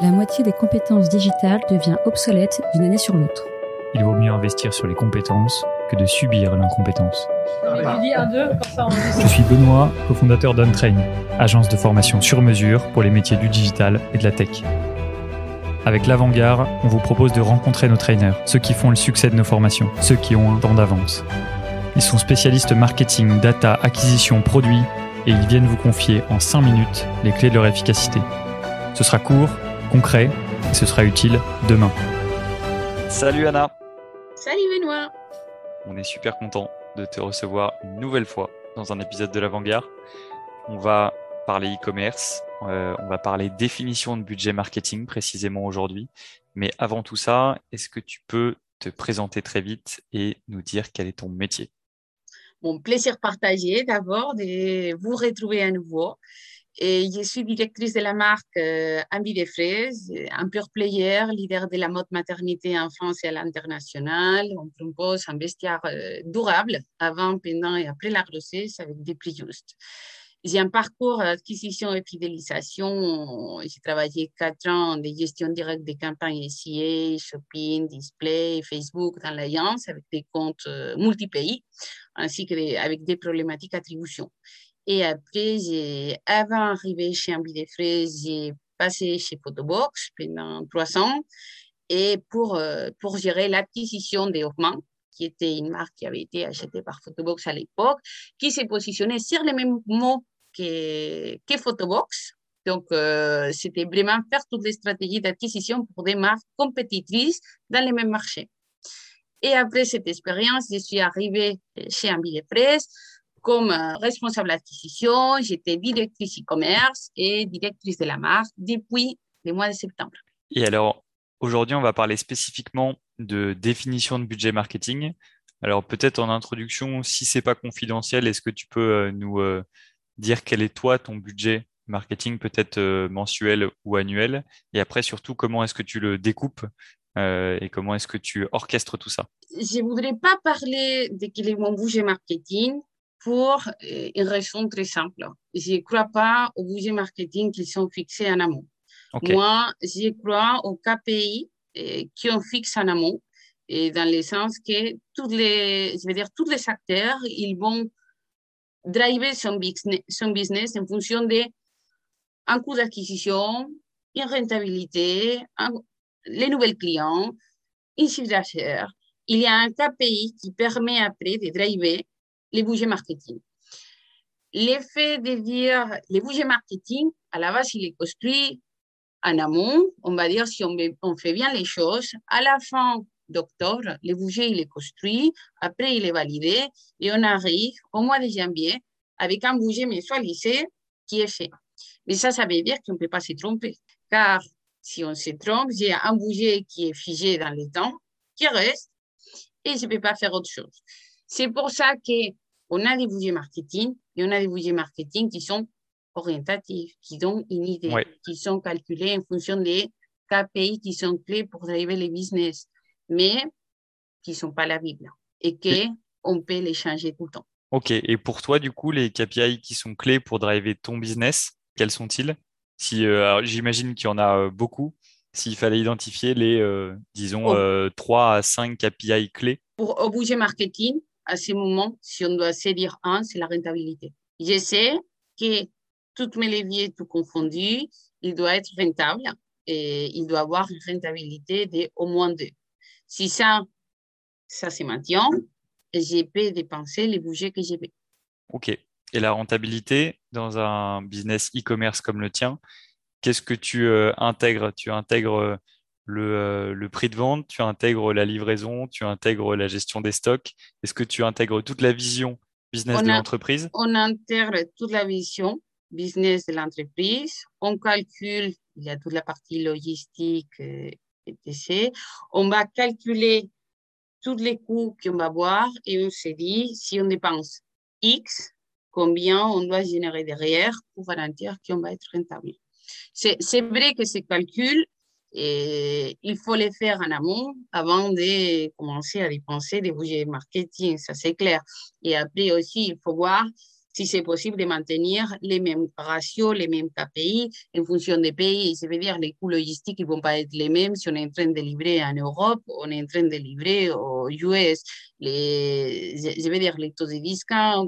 La moitié des compétences digitales devient obsolète d'une année sur l'autre. Il vaut mieux investir sur les compétences que de subir l'incompétence. Je suis Benoît, cofondateur d'Untrain, agence de formation sur mesure pour les métiers du digital et de la tech. Avec l'Avant-Garde, on vous propose de rencontrer nos trainers, ceux qui font le succès de nos formations, ceux qui ont un temps d'avance. Ils sont spécialistes marketing, data, acquisition, produits, et ils viennent vous confier en 5 minutes les clés de leur efficacité. Ce sera court, concret, et ce sera utile demain. Salut Anna. Salut Benoît. On est super content de te recevoir une nouvelle fois dans un épisode de l'Avant-Garde. On va parler e-commerce, euh, on va parler définition de budget marketing précisément aujourd'hui. Mais avant tout ça, est-ce que tu peux te présenter très vite et nous dire quel est ton métier? Mon plaisir partagé d'abord de vous retrouver à nouveau. Et je suis directrice de la marque euh, Ambi des Fraises, un pure player, leader de la mode maternité en France et à l'international. On propose un vestiaire euh, durable avant, pendant et après la grossesse avec des prix justes. J'ai un parcours d'acquisition et fidélisation. J'ai travaillé quatre ans de gestion directe des campagnes SIA, shopping, display, Facebook dans l'Alliance avec des comptes euh, multi-pays, ainsi qu'avec des problématiques attribution. Et après, avant d'arriver chez Ambi des j'ai passé chez Photobox pendant trois ans et pour, euh, pour gérer l'acquisition des Hoffman, qui était une marque qui avait été achetée par Photobox à l'époque, qui s'est positionnée sur les mêmes mots que, que Photobox. Donc, euh, c'était vraiment faire toutes les stratégies d'acquisition pour des marques compétitrices dans les mêmes marchés. Et après cette expérience, je suis arrivée chez Ambi de Presse comme euh, responsable d'acquisition, j'étais directrice e-commerce et directrice de la marque depuis le mois de septembre. Et alors, aujourd'hui, on va parler spécifiquement de définition de budget marketing. Alors, peut-être en introduction, si c'est pas confidentiel, est-ce que tu peux euh, nous euh, dire quel est toi ton budget marketing, peut-être mensuel ou annuel? Et après, surtout, comment est-ce que tu le découpes et comment est-ce que tu orchestres tout ça? Je ne voudrais pas parler de quel est mon budget marketing pour euh, une raison très simple. Je ne crois pas au budget marketing qui sont fixés en amont. Moi, je crois aux KPI euh, qui ont fixé en amont, et dans le sens que tous les, je veux dire, tous les acteurs, ils vont driver son business, son business en fonction de un coût d'acquisition, une rentabilité, les nouveaux clients, une chiffre d'affaires. Il y a un KPI qui permet après de driver les budgets marketing. L'effet de dire les budgets marketing, à la base, il est construit en amont. On va dire si on, fait bien les choses. À la fin d'octobre, le budget il est construit. Après, il est validé. Et on arrive au mois de janvier avec un budget mensualisé qui est fait. Mais ça, ça veut dire qu'on ne peut pas se tromper. Car si on se trompe, j'ai un budget qui est figé dans le temps, qui reste, et je ne peux pas faire autre chose. C'est pour ça que on a des budgets marketing et on a des budgets marketing qui sont orientatifs, qui ont une idée, qui sont calculés en fonction des KPI qui sont clés pour driver les business, mais qui ne sont pas la Bible et qu'on peut les changer tout le temps. OK. Et pour toi, du coup, les KPI qui sont clés pour driver ton business, quels sont-ils? Si, euh, J'imagine qu'il y en a euh, beaucoup. S'il fallait identifier les, euh, disons, oh. 3 à 5 KPI clés. Pour au budget marketing, à ce moment, si on doit se un, c'est la rentabilité. Je sais que tous mes leviers, tout confondus, il doit être rentable et il doit avoir une rentabilité de au moins deux. Si ça, ça se maintient, je peux dépenser les budgets que j'ai. OK. Et la rentabilité dans un business e-commerce comme le tien, qu'est-ce que tu euh, intègres? Tu intègres euh, le, le, prix de vente, tu intègres la livraison, tu intègres la gestion des stocks. Est-ce que tu intègres toute la vision business de l'entreprise? On intègre toute la vision business de l'entreprise. On calcule, il y a toute la partie logistique, euh, etc. On va calculer tous les coûts qu'on va avoir et on se dit si on dépense X, combien on doit générer derrière pour garantir qu'on va être rentable. C'est vrai que ces calculs, et il faut les faire en amont avant de commencer à dépenser des budgets marketing, ça c'est clair. Et après aussi, il faut voir si c'est possible de maintenir les mêmes ratios, les mêmes KPI en fonction des pays. Ça veut dire les coûts logistiques ne vont pas être les mêmes si on est en train de livrer en Europe, on est en train de livrer aux US. Les, je veux dire les taux de discount,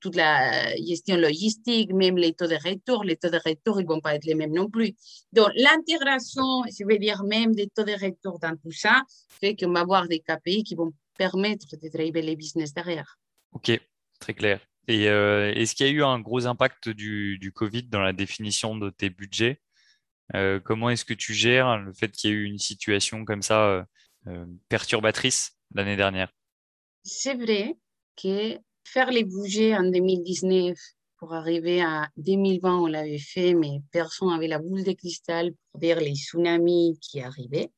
toute la gestion logistique, même les taux de retour, les taux de retour ne vont pas être les mêmes non plus. Donc l'intégration, je veux dire même des taux de retour dans tout ça, fait qu'on va avoir des KPI qui vont permettre de driver les business derrière. OK, très clair. Et euh, est-ce qu'il y a eu un gros impact du, Covid dans la définition de tes budgets? Euh, Comment est-ce que tu gères le fait qu'il y ait eu une situation comme ça euh, perturbatrice l'année dernière? C'est vrai que faire les budgets en 2019 pour arriver à 2020, on l'avait fait, mais personne n'avait la boule de cristal pour dire les tsunamis qui arrivaient.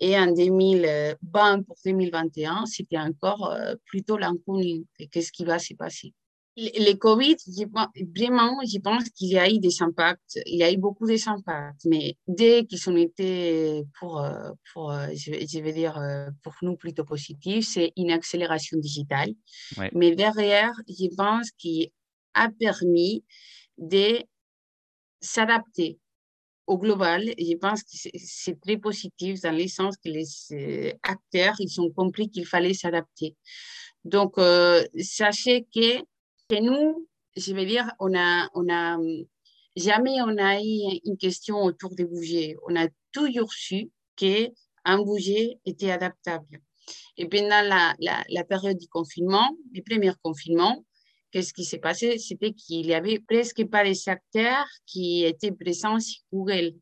Et en 2020 pour 2021, c'était encore euh, plutôt l'inconnu. Qu'est-ce qui va se passer? Le Covid, vraiment, je pense qu'il y a eu des impacts. Il y a eu beaucoup d'impacts. Mais dès qu'ils ont été, pour, euh, pour euh, je, vais dire, pour nous plutôt positifs, c'est une accélération digitale. Mais derrière, je pense qu'il a permis de s'adapter au global, je pense que c'est très positif dans le sens que les euh, acteurs, ils ont compris qu'il fallait s'adapter. Donc, euh, sachez que, que nous, je veux dire, on a, on a, jamais on a eu une question autour des budgets. On a toujours su qu'un budget était adaptable. Et pendant la, la, période du confinement, le premier confinement, qu'est-ce qui s'est passé? C'était qu'il n'y avait presque pas des acteurs qui étaient présents sur Google.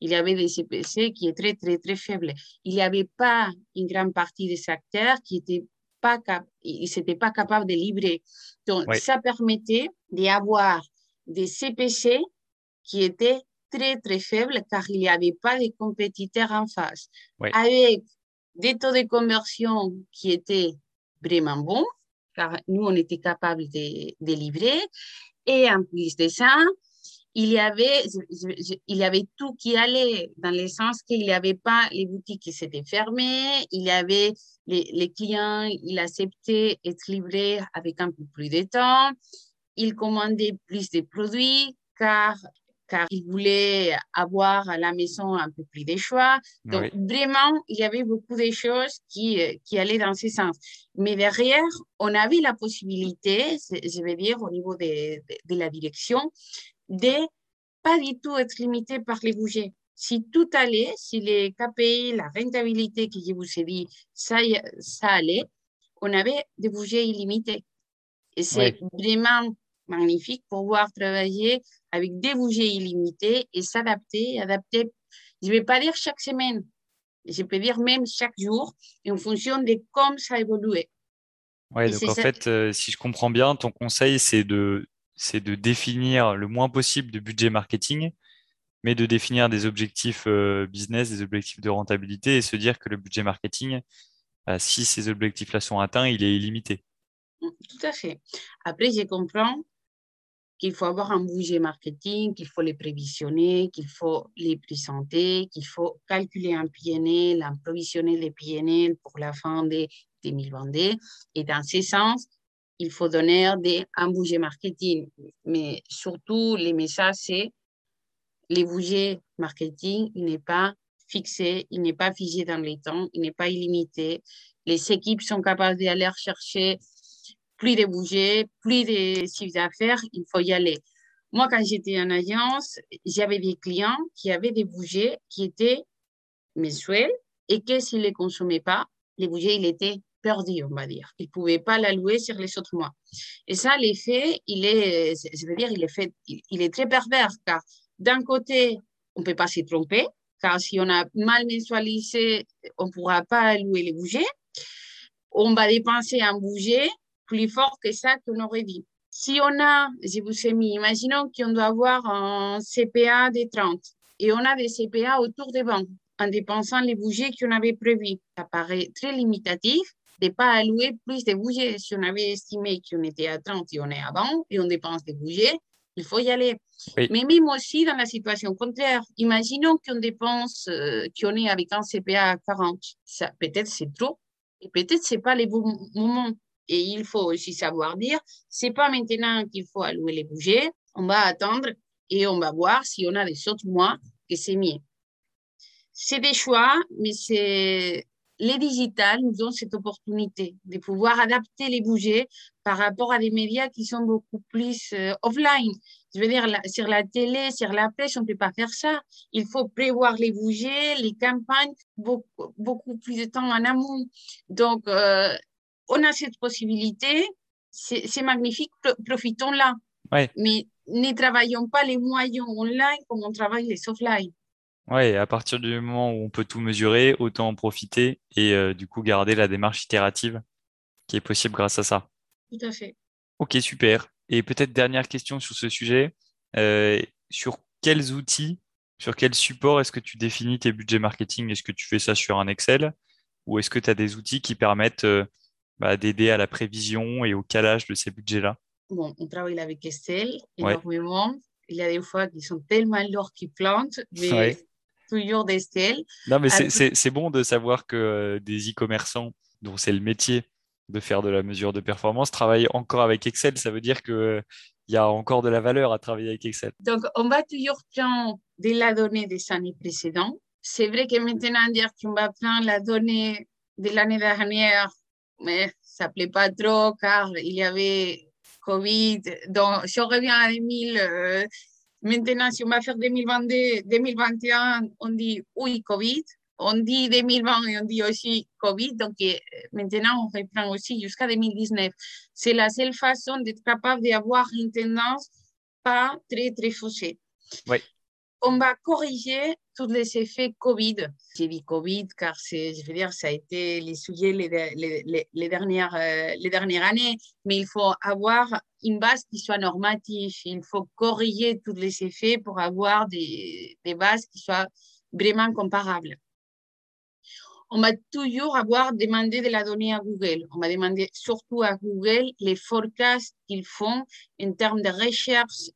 Il y avait des CPC qui étaient très, très, très faibles. Il n'y avait pas une grande partie des acteurs qui étaient pas cap ils pas capables de livrer. Donc, ça permettait d'avoir des CPC qui étaient très, très faibles car il n'y avait pas de compétiteurs en face. Avec des taux de conversion qui étaient vraiment bons, nous, on était capable de, de livrer. Et en plus de ça, il y avait, il y avait tout qui allait dans le sens qu'il n'y avait pas les boutiques qui s'étaient fermées, il y avait les, les, clients, ils acceptaient être livrés avec un peu plus de temps, ils commandaient plus de produits car car ils voulaient avoir à la maison un peu plus de choix. Donc, vraiment, il y avait beaucoup de choses qui, euh, qui allaient dans ce sens. Mais derrière, on avait la possibilité, je veux dire, au niveau de, de, la direction, de pas du tout être limité par les budgets. Si tout allait, si les KPI, la rentabilité que je vous ai dit, ça, ça allait, on avait des budgets illimités. Et c'est vraiment magnifique pour pouvoir travailler avec des budgets illimités et s'adapter, adapter, je ne vais pas dire chaque semaine, je peux dire même chaque jour, en fonction de comment ça évolue. Oui, donc en fait, euh, si je comprends bien, ton conseil, c'est de, c'est de définir le moins possible de budget marketing, mais de définir des objectifs euh, business, des objectifs de rentabilité et se dire que le budget marketing, bah, si ces objectifs-là sont atteints, il est illimité. Tout à fait. Après, je comprends qu'il faut avoir un budget marketing, qu'il faut les prévisionner, qu'il faut les présenter, qu'il faut calculer un PNL, un provisionner les PNL pour la fin de 2022. Et dans ce sens, il faut donner un budget marketing. Mais surtout, les messages, c'est les budgets marketing, n'est pas fixé, il n'est pas figé dans les temps, il n'est pas illimité. Les équipes sont capables d'aller chercher plus de budget, plus de chiffre d'affaires, il faut y aller. Moi, quand j'étais en agence, j'avais des clients qui avaient des budgets qui étaient mensuels et que s'ils ne les consommaient pas, les budgets, il était perdu, on va dire. Ils ne pouvaient pas l'allouer sur les autres mois. Et ça, l'effet, il est, je veux dire, il est, fait, il est très pervers car d'un côté, on ne peut pas s'y tromper, car si on a mal mensualisé, on ne pourra pas allouer les budgets. On va dépenser un budget plus fort que ça qu'on aurait dit. Si on a, je vous ai mis, imaginons qu'on doit avoir un CPA de 30 et on a des CPA autour des banques en dépensant les budgets qu'on avait prévus. Ça paraît très limitatif de ne pas allouer plus de budgets. Si on avait estimé qu'on était à 30 et on est à 20 et on dépense des budgets, il faut y aller. Mais même aussi dans la situation contraire, imaginons qu'on dépense, euh, qu'on est avec un CPA à 40. Ça, peut-être c'est trop et peut-être c'est pas les bons moments. Et il faut aussi savoir dire, c'est pas maintenant qu'il faut allouer les budgets, on va attendre et on va voir si on a des autres mois que c'est mieux. C'est des choix, mais c'est les digitales nous donnent cette opportunité de pouvoir adapter les budgets par rapport à des médias qui sont beaucoup plus euh, offline. Je veux dire, sur la télé, sur la presse, on ne peut pas faire ça. Il faut prévoir les budgets, les campagnes, beaucoup, beaucoup plus de temps en amont. Donc, euh, on a cette possibilité. C'est magnifique, profitons-la. Ouais. Mais ne travaillons pas les moyens online comme on travaille les offline. Ouais, à partir du moment où on peut tout mesurer, autant en profiter et euh, du coup garder la démarche itérative qui est possible grâce à ça. Tout à fait. Ok, super. Et peut-être dernière question sur ce sujet. Euh, sur quels outils, sur quel support est-ce que tu définis tes budgets marketing? Est-ce que tu fais ça sur un Excel? Ou est-ce que tu as des outils qui permettent euh, bah, d'aider à la prévision et au calage de ces budgets-là Bon, on travaille avec Excel énormément. Il y a des fois qui sont tellement lourds qu'ils plantent, mais toujours des Non, mais c'est bon de savoir que euh, des e-commerçants, dont c'est le métier de faire de la mesure de performance, travaillent encore avec Excel. Ça veut dire qu'il y a encore de la valeur à travailler avec Excel. Donc, on va toujours prendre de la donnée des années précédentes. C'est vrai que maintenant, dire qu'on va prendre la donnée de l'année dernière, mais ça ne plaît pas trop car il y avait Covid. Donc, si on revient à 2000, Maintenant, si on va faire 2022, 2021, on dit oui, Covid. On dit 2020 et on dit aussi Covid. Donc, maintenant, on reprend aussi jusqu'à 2019. C'est la seule façon d'être capable d'avoir une tendance pas très, très faussée. Oui on va corriger tous les effets Covid. J'ai dit Covid car je veux dire, ça a été les sujets les, les, dernières, euh, les dernières années, mais il faut avoir une base qui soit normative. Il faut corriger tous les effets pour avoir des, des bases qui soient vraiment comparables. On va toujours avoir demandé de la donnée à Google. On va demander surtout à Google les forecasts qu'ils font en termes de recherche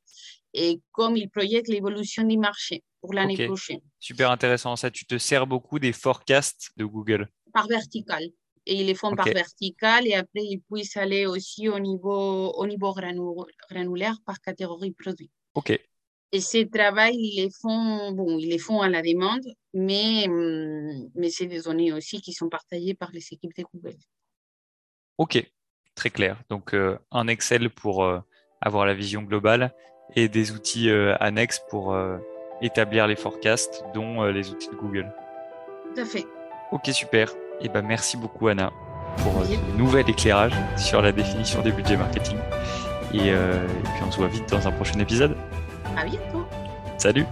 et comme ils projettent l'évolution du marché pour l'année prochaine. Super intéressant. Ça, tu te sers beaucoup des forecasts de Google Par vertical. Et ils les font par vertical et après, ils puissent aller aussi au niveau, au niveau granulaire par catégorie produit. OK. Et ces travaux, ils les font, bon, ils les font à la demande, mais, hum, mais c'est des données aussi qui sont partagées par les équipes de Google. OK, très clair. Donc, euh, un Excel pour euh, avoir la vision globale et des outils euh, annexes pour euh, établir les forecasts, dont euh, les outils de Google. Tout à fait. Ok, super. Et eh ben, merci beaucoup, Anna, pour ce nouvel éclairage sur la définition des budgets marketing. Et, et puis, on se voit vite dans un prochain épisode. À bientôt. Salut.